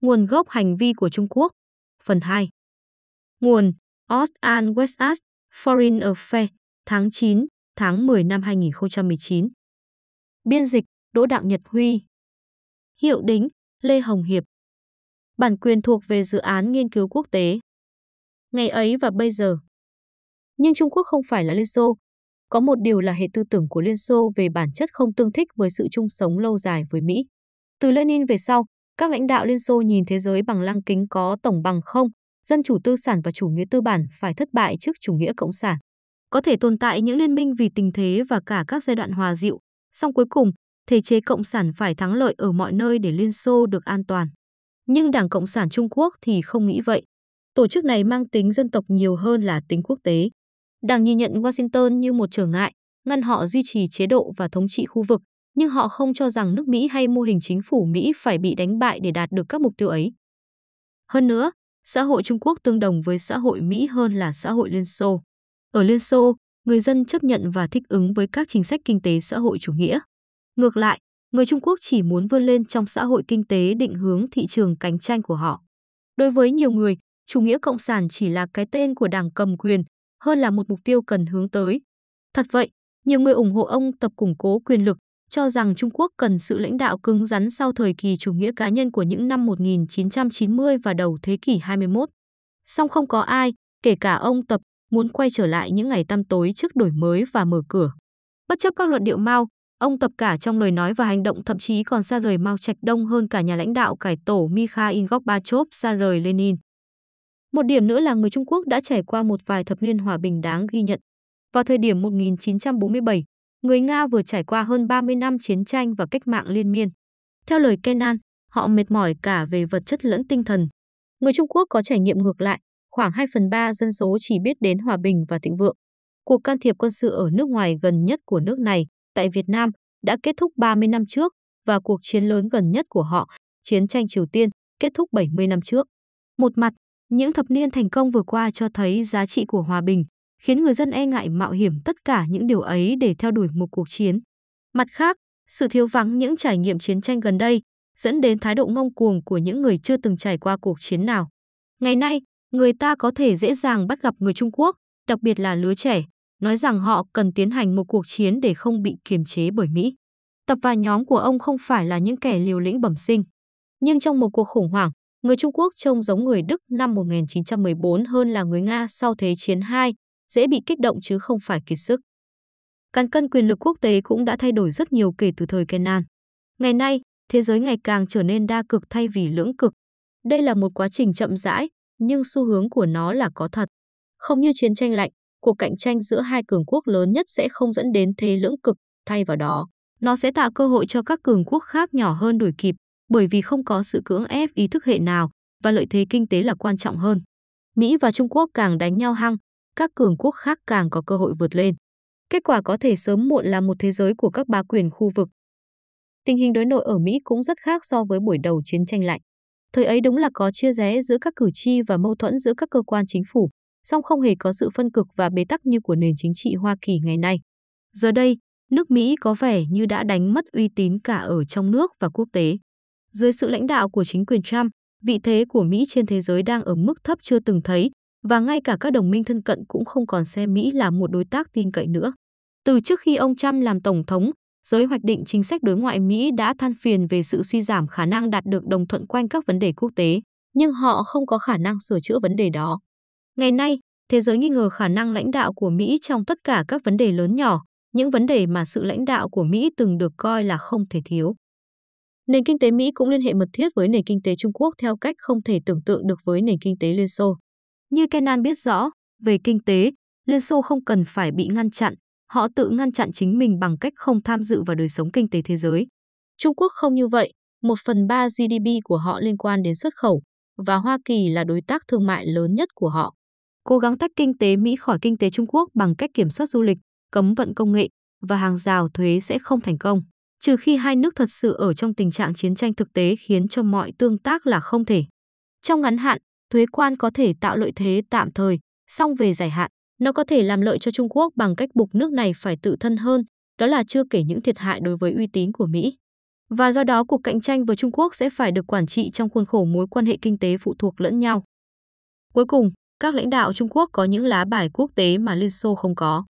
Nguồn gốc hành vi của Trung Quốc. Phần 2 Nguồn Ost and West As Foreign Affairs tháng 9, tháng 10 năm 2019 Biên dịch Đỗ Đặng Nhật Huy. Hiệu đính Lê Hồng Hiệp. Bản quyền thuộc về dự án nghiên cứu quốc tế. Ngày ấy và bây giờ. Nhưng Trung Quốc không phải là Liên Xô. Có một điều là hệ tư tưởng của Liên Xô về bản chất không tương thích với sự chung sống lâu dài với Mỹ. Từ Lenin về sau, các lãnh đạo Liên Xô nhìn thế giới bằng lăng kính có tổng bằng không, dân chủ tư sản và chủ nghĩa tư bản phải thất bại trước chủ nghĩa cộng sản. Có thể tồn tại những liên minh vì tình thế và cả các giai đoạn hòa dịu, song cuối cùng, thể chế cộng sản phải thắng lợi ở mọi nơi để Liên Xô được an toàn. Nhưng Đảng Cộng sản Trung Quốc thì không nghĩ vậy. Tổ chức này mang tính dân tộc nhiều hơn là tính quốc tế. Đảng nhìn nhận Washington như một trở ngại, ngăn họ duy trì chế độ và thống trị khu vực, nhưng họ không cho rằng nước Mỹ hay mô hình chính phủ Mỹ phải bị đánh bại để đạt được các mục tiêu ấy. Hơn nữa, xã hội Trung Quốc tương đồng với xã hội Mỹ hơn là xã hội Liên Xô. Ở Liên Xô, người dân chấp nhận và thích ứng với các chính sách kinh tế xã hội chủ nghĩa. Ngược lại, người Trung Quốc chỉ muốn vươn lên trong xã hội kinh tế định hướng thị trường cạnh tranh của họ. Đối với nhiều người, chủ nghĩa cộng sản chỉ là cái tên của đảng cầm quyền, hơn là một mục tiêu cần hướng tới. Thật vậy, nhiều người ủng hộ ông tập củng cố quyền lực, cho rằng Trung Quốc cần sự lãnh đạo cứng rắn sau thời kỳ chủ nghĩa cá nhân của những năm 1990 và đầu thế kỷ 21. Song không có ai, kể cả ông Tập, muốn quay trở lại những ngày tăm tối trước đổi mới và mở cửa. Bất chấp các luận điệu Mao, ông Tập cả trong lời nói và hành động thậm chí còn xa rời Mao Trạch Đông hơn cả nhà lãnh đạo cải tổ Mikhail Gorbachev xa rời Lenin. Một điểm nữa là người Trung Quốc đã trải qua một vài thập niên hòa bình đáng ghi nhận. Vào thời điểm 1947, người Nga vừa trải qua hơn 30 năm chiến tranh và cách mạng liên miên. Theo lời Kenan, họ mệt mỏi cả về vật chất lẫn tinh thần. Người Trung Quốc có trải nghiệm ngược lại, khoảng 2 phần 3 dân số chỉ biết đến hòa bình và thịnh vượng. Cuộc can thiệp quân sự ở nước ngoài gần nhất của nước này, tại Việt Nam, đã kết thúc 30 năm trước và cuộc chiến lớn gần nhất của họ, chiến tranh Triều Tiên, kết thúc 70 năm trước. Một mặt, những thập niên thành công vừa qua cho thấy giá trị của hòa bình, khiến người dân e ngại mạo hiểm tất cả những điều ấy để theo đuổi một cuộc chiến. Mặt khác, sự thiếu vắng những trải nghiệm chiến tranh gần đây dẫn đến thái độ ngông cuồng của những người chưa từng trải qua cuộc chiến nào. Ngày nay, người ta có thể dễ dàng bắt gặp người Trung Quốc, đặc biệt là lứa trẻ, nói rằng họ cần tiến hành một cuộc chiến để không bị kiềm chế bởi Mỹ. Tập và nhóm của ông không phải là những kẻ liều lĩnh bẩm sinh. Nhưng trong một cuộc khủng hoảng, người Trung Quốc trông giống người Đức năm 1914 hơn là người Nga sau Thế chiến II, dễ bị kích động chứ không phải kiệt sức. Cán cân quyền lực quốc tế cũng đã thay đổi rất nhiều kể từ thời Kenan. Ngày nay, thế giới ngày càng trở nên đa cực thay vì lưỡng cực. Đây là một quá trình chậm rãi, nhưng xu hướng của nó là có thật. Không như chiến tranh lạnh, cuộc cạnh tranh giữa hai cường quốc lớn nhất sẽ không dẫn đến thế lưỡng cực, thay vào đó, nó sẽ tạo cơ hội cho các cường quốc khác nhỏ hơn đuổi kịp, bởi vì không có sự cưỡng ép ý thức hệ nào và lợi thế kinh tế là quan trọng hơn. Mỹ và Trung Quốc càng đánh nhau hăng, các cường quốc khác càng có cơ hội vượt lên. Kết quả có thể sớm muộn là một thế giới của các bá quyền khu vực. Tình hình đối nội ở Mỹ cũng rất khác so với buổi đầu chiến tranh lạnh. Thời ấy đúng là có chia rẽ giữa các cử tri và mâu thuẫn giữa các cơ quan chính phủ, song không hề có sự phân cực và bế tắc như của nền chính trị Hoa Kỳ ngày nay. Giờ đây, nước Mỹ có vẻ như đã đánh mất uy tín cả ở trong nước và quốc tế. Dưới sự lãnh đạo của chính quyền Trump, vị thế của Mỹ trên thế giới đang ở mức thấp chưa từng thấy và ngay cả các đồng minh thân cận cũng không còn xem Mỹ là một đối tác tin cậy nữa. Từ trước khi ông Trump làm tổng thống, giới hoạch định chính sách đối ngoại Mỹ đã than phiền về sự suy giảm khả năng đạt được đồng thuận quanh các vấn đề quốc tế, nhưng họ không có khả năng sửa chữa vấn đề đó. Ngày nay, thế giới nghi ngờ khả năng lãnh đạo của Mỹ trong tất cả các vấn đề lớn nhỏ, những vấn đề mà sự lãnh đạo của Mỹ từng được coi là không thể thiếu. Nền kinh tế Mỹ cũng liên hệ mật thiết với nền kinh tế Trung Quốc theo cách không thể tưởng tượng được với nền kinh tế Liên Xô. Như Kenan biết rõ, về kinh tế, Liên Xô không cần phải bị ngăn chặn, họ tự ngăn chặn chính mình bằng cách không tham dự vào đời sống kinh tế thế giới. Trung Quốc không như vậy, một phần ba GDP của họ liên quan đến xuất khẩu, và Hoa Kỳ là đối tác thương mại lớn nhất của họ. Cố gắng tách kinh tế Mỹ khỏi kinh tế Trung Quốc bằng cách kiểm soát du lịch, cấm vận công nghệ và hàng rào thuế sẽ không thành công, trừ khi hai nước thật sự ở trong tình trạng chiến tranh thực tế khiến cho mọi tương tác là không thể. Trong ngắn hạn, thuế quan có thể tạo lợi thế tạm thời, song về dài hạn, nó có thể làm lợi cho Trung Quốc bằng cách buộc nước này phải tự thân hơn, đó là chưa kể những thiệt hại đối với uy tín của Mỹ. và do đó cuộc cạnh tranh với Trung Quốc sẽ phải được quản trị trong khuôn khổ mối quan hệ kinh tế phụ thuộc lẫn nhau. Cuối cùng, các lãnh đạo Trung Quốc có những lá bài quốc tế mà Liên Xô không có.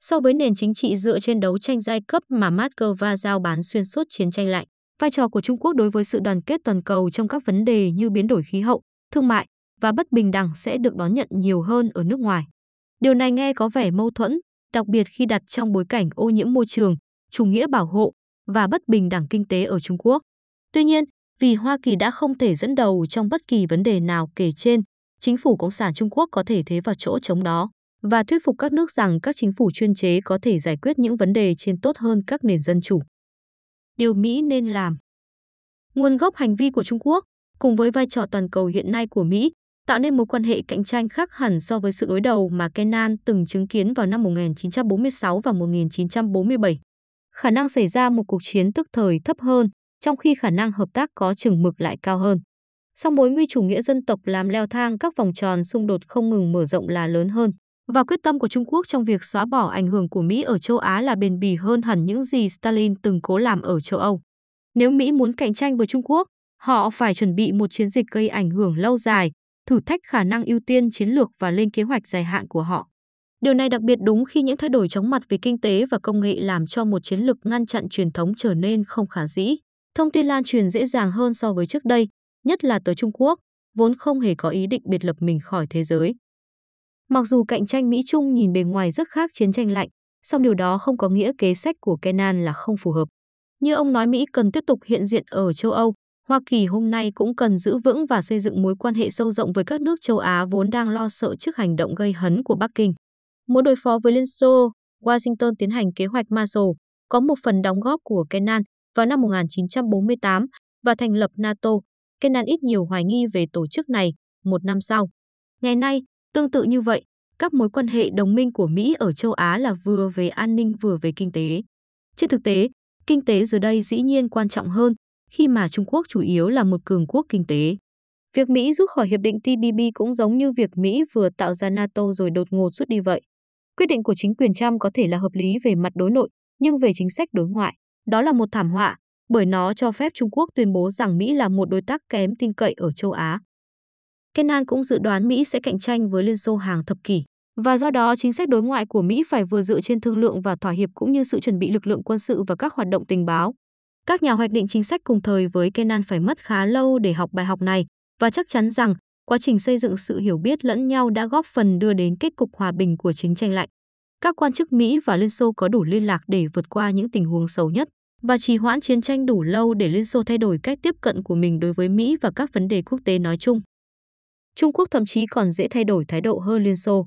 So với nền chính trị dựa trên đấu tranh giai cấp mà Moscow giao bán xuyên suốt chiến tranh lạnh, vai trò của Trung Quốc đối với sự đoàn kết toàn cầu trong các vấn đề như biến đổi khí hậu, thương mại và bất bình đẳng sẽ được đón nhận nhiều hơn ở nước ngoài. Điều này nghe có vẻ mâu thuẫn, đặc biệt khi đặt trong bối cảnh ô nhiễm môi trường, chủ nghĩa bảo hộ và bất bình đẳng kinh tế ở Trung Quốc. Tuy nhiên, vì Hoa Kỳ đã không thể dẫn đầu trong bất kỳ vấn đề nào kể trên, chính phủ Cộng sản Trung Quốc có thể thế vào chỗ chống đó và thuyết phục các nước rằng các chính phủ chuyên chế có thể giải quyết những vấn đề trên tốt hơn các nền dân chủ. Điều Mỹ nên làm Nguồn gốc hành vi của Trung Quốc, cùng với vai trò toàn cầu hiện nay của Mỹ, tạo nên mối quan hệ cạnh tranh khác hẳn so với sự đối đầu mà Kennan từng chứng kiến vào năm 1946 và 1947. Khả năng xảy ra một cuộc chiến tức thời thấp hơn, trong khi khả năng hợp tác có chừng mực lại cao hơn. Song mối nguy chủ nghĩa dân tộc làm leo thang các vòng tròn xung đột không ngừng mở rộng là lớn hơn, và quyết tâm của Trung Quốc trong việc xóa bỏ ảnh hưởng của Mỹ ở châu Á là bền bỉ hơn hẳn những gì Stalin từng cố làm ở châu Âu. Nếu Mỹ muốn cạnh tranh với Trung Quốc, họ phải chuẩn bị một chiến dịch gây ảnh hưởng lâu dài, thử thách khả năng ưu tiên chiến lược và lên kế hoạch dài hạn của họ. Điều này đặc biệt đúng khi những thay đổi chóng mặt về kinh tế và công nghệ làm cho một chiến lược ngăn chặn truyền thống trở nên không khả dĩ. Thông tin lan truyền dễ dàng hơn so với trước đây, nhất là tới Trung Quốc, vốn không hề có ý định biệt lập mình khỏi thế giới. Mặc dù cạnh tranh Mỹ-Trung nhìn bề ngoài rất khác chiến tranh lạnh, song điều đó không có nghĩa kế sách của Kennan là không phù hợp. Như ông nói Mỹ cần tiếp tục hiện diện ở châu Âu, Hoa Kỳ hôm nay cũng cần giữ vững và xây dựng mối quan hệ sâu rộng với các nước châu Á vốn đang lo sợ trước hành động gây hấn của Bắc Kinh. Muốn đối phó với Liên Xô, Washington tiến hành kế hoạch Marshall, có một phần đóng góp của Kennan vào năm 1948 và thành lập NATO. Kennan ít nhiều hoài nghi về tổ chức này một năm sau. Ngày nay, tương tự như vậy, các mối quan hệ đồng minh của Mỹ ở châu Á là vừa về an ninh vừa về kinh tế. Trên thực tế, kinh tế giờ đây dĩ nhiên quan trọng hơn khi mà Trung Quốc chủ yếu là một cường quốc kinh tế. Việc Mỹ rút khỏi hiệp định TPP cũng giống như việc Mỹ vừa tạo ra NATO rồi đột ngột rút đi vậy. Quyết định của chính quyền Trump có thể là hợp lý về mặt đối nội, nhưng về chính sách đối ngoại, đó là một thảm họa, bởi nó cho phép Trung Quốc tuyên bố rằng Mỹ là một đối tác kém tin cậy ở châu Á. Kenan cũng dự đoán Mỹ sẽ cạnh tranh với Liên Xô hàng thập kỷ, và do đó chính sách đối ngoại của Mỹ phải vừa dựa trên thương lượng và thỏa hiệp cũng như sự chuẩn bị lực lượng quân sự và các hoạt động tình báo. Các nhà hoạch định chính sách cùng thời với Kenan phải mất khá lâu để học bài học này và chắc chắn rằng quá trình xây dựng sự hiểu biết lẫn nhau đã góp phần đưa đến kết cục hòa bình của chiến tranh lạnh. Các quan chức Mỹ và Liên Xô có đủ liên lạc để vượt qua những tình huống xấu nhất và trì hoãn chiến tranh đủ lâu để Liên Xô thay đổi cách tiếp cận của mình đối với Mỹ và các vấn đề quốc tế nói chung. Trung Quốc thậm chí còn dễ thay đổi thái độ hơn Liên Xô.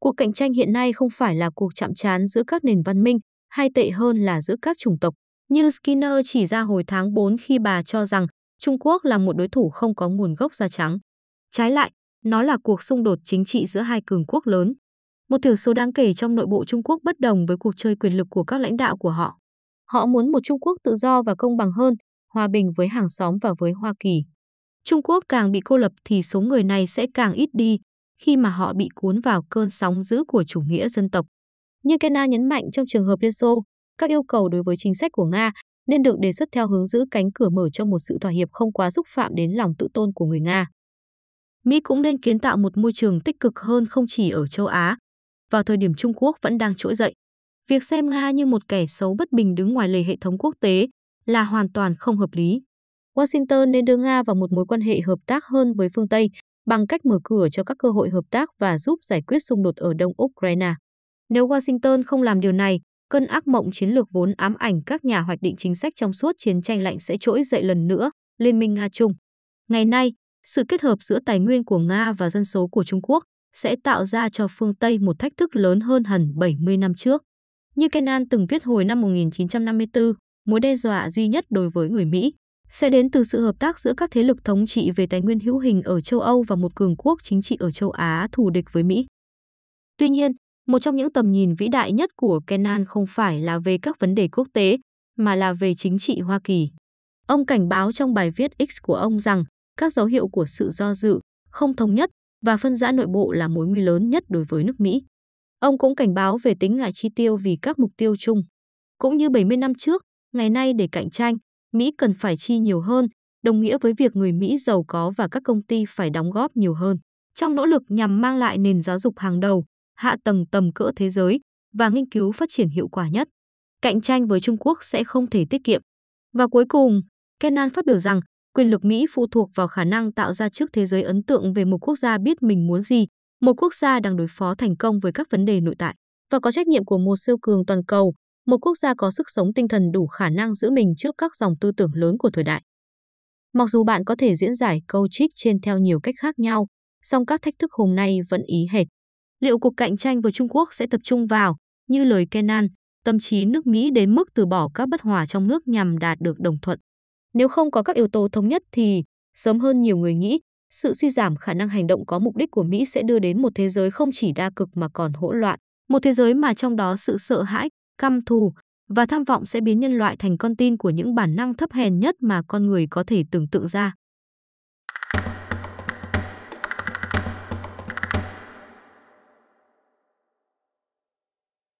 Cuộc cạnh tranh hiện nay không phải là cuộc chạm trán giữa các nền văn minh, hay tệ hơn là giữa các chủng tộc, như Skinner chỉ ra hồi tháng 4 khi bà cho rằng Trung Quốc là một đối thủ không có nguồn gốc da trắng. Trái lại, nó là cuộc xung đột chính trị giữa hai cường quốc lớn. Một thiểu số đáng kể trong nội bộ Trung Quốc bất đồng với cuộc chơi quyền lực của các lãnh đạo của họ. Họ muốn một Trung Quốc tự do và công bằng hơn, hòa bình với hàng xóm và với Hoa Kỳ. Trung Quốc càng bị cô lập thì số người này sẽ càng ít đi khi mà họ bị cuốn vào cơn sóng dữ của chủ nghĩa dân tộc. Như Kena nhấn mạnh trong trường hợp Liên Xô, các yêu cầu đối với chính sách của Nga nên được đề xuất theo hướng giữ cánh cửa mở cho một sự thỏa hiệp không quá xúc phạm đến lòng tự tôn của người Nga. Mỹ cũng nên kiến tạo một môi trường tích cực hơn không chỉ ở châu Á. Vào thời điểm Trung Quốc vẫn đang trỗi dậy, việc xem Nga như một kẻ xấu bất bình đứng ngoài lề hệ thống quốc tế là hoàn toàn không hợp lý. Washington nên đưa Nga vào một mối quan hệ hợp tác hơn với phương Tây bằng cách mở cửa cho các cơ hội hợp tác và giúp giải quyết xung đột ở Đông Ukraine. Nếu Washington không làm điều này, cơn ác mộng chiến lược vốn ám ảnh các nhà hoạch định chính sách trong suốt chiến tranh lạnh sẽ trỗi dậy lần nữa, Liên minh Nga-Trung. Ngày nay, sự kết hợp giữa tài nguyên của Nga và dân số của Trung Quốc sẽ tạo ra cho phương Tây một thách thức lớn hơn hẳn 70 năm trước. Như Kennan từng viết hồi năm 1954, mối đe dọa duy nhất đối với người Mỹ sẽ đến từ sự hợp tác giữa các thế lực thống trị về tài nguyên hữu hình ở châu Âu và một cường quốc chính trị ở châu Á thù địch với Mỹ. Tuy nhiên, một trong những tầm nhìn vĩ đại nhất của Kennan không phải là về các vấn đề quốc tế, mà là về chính trị Hoa Kỳ. Ông cảnh báo trong bài viết X của ông rằng các dấu hiệu của sự do dự, không thống nhất và phân rã nội bộ là mối nguy lớn nhất đối với nước Mỹ. Ông cũng cảnh báo về tính ngại chi tiêu vì các mục tiêu chung. Cũng như 70 năm trước, ngày nay để cạnh tranh, Mỹ cần phải chi nhiều hơn, đồng nghĩa với việc người Mỹ giàu có và các công ty phải đóng góp nhiều hơn. Trong nỗ lực nhằm mang lại nền giáo dục hàng đầu, hạ tầng tầm cỡ thế giới và nghiên cứu phát triển hiệu quả nhất, cạnh tranh với Trung Quốc sẽ không thể tiết kiệm. Và cuối cùng, Kennan phát biểu rằng quyền lực Mỹ phụ thuộc vào khả năng tạo ra trước thế giới ấn tượng về một quốc gia biết mình muốn gì, một quốc gia đang đối phó thành công với các vấn đề nội tại và có trách nhiệm của một siêu cường toàn cầu, một quốc gia có sức sống tinh thần đủ khả năng giữ mình trước các dòng tư tưởng lớn của thời đại. Mặc dù bạn có thể diễn giải câu trích trên theo nhiều cách khác nhau, song các thách thức hôm nay vẫn ý hệt. Liệu cuộc cạnh tranh với Trung Quốc sẽ tập trung vào, như lời Kenan, tâm trí nước Mỹ đến mức từ bỏ các bất hòa trong nước nhằm đạt được đồng thuận? Nếu không có các yếu tố thống nhất thì, sớm hơn nhiều người nghĩ, sự suy giảm khả năng hành động có mục đích của Mỹ sẽ đưa đến một thế giới không chỉ đa cực mà còn hỗn loạn, một thế giới mà trong đó sự sợ hãi, căm thù và tham vọng sẽ biến nhân loại thành con tin của những bản năng thấp hèn nhất mà con người có thể tưởng tượng ra.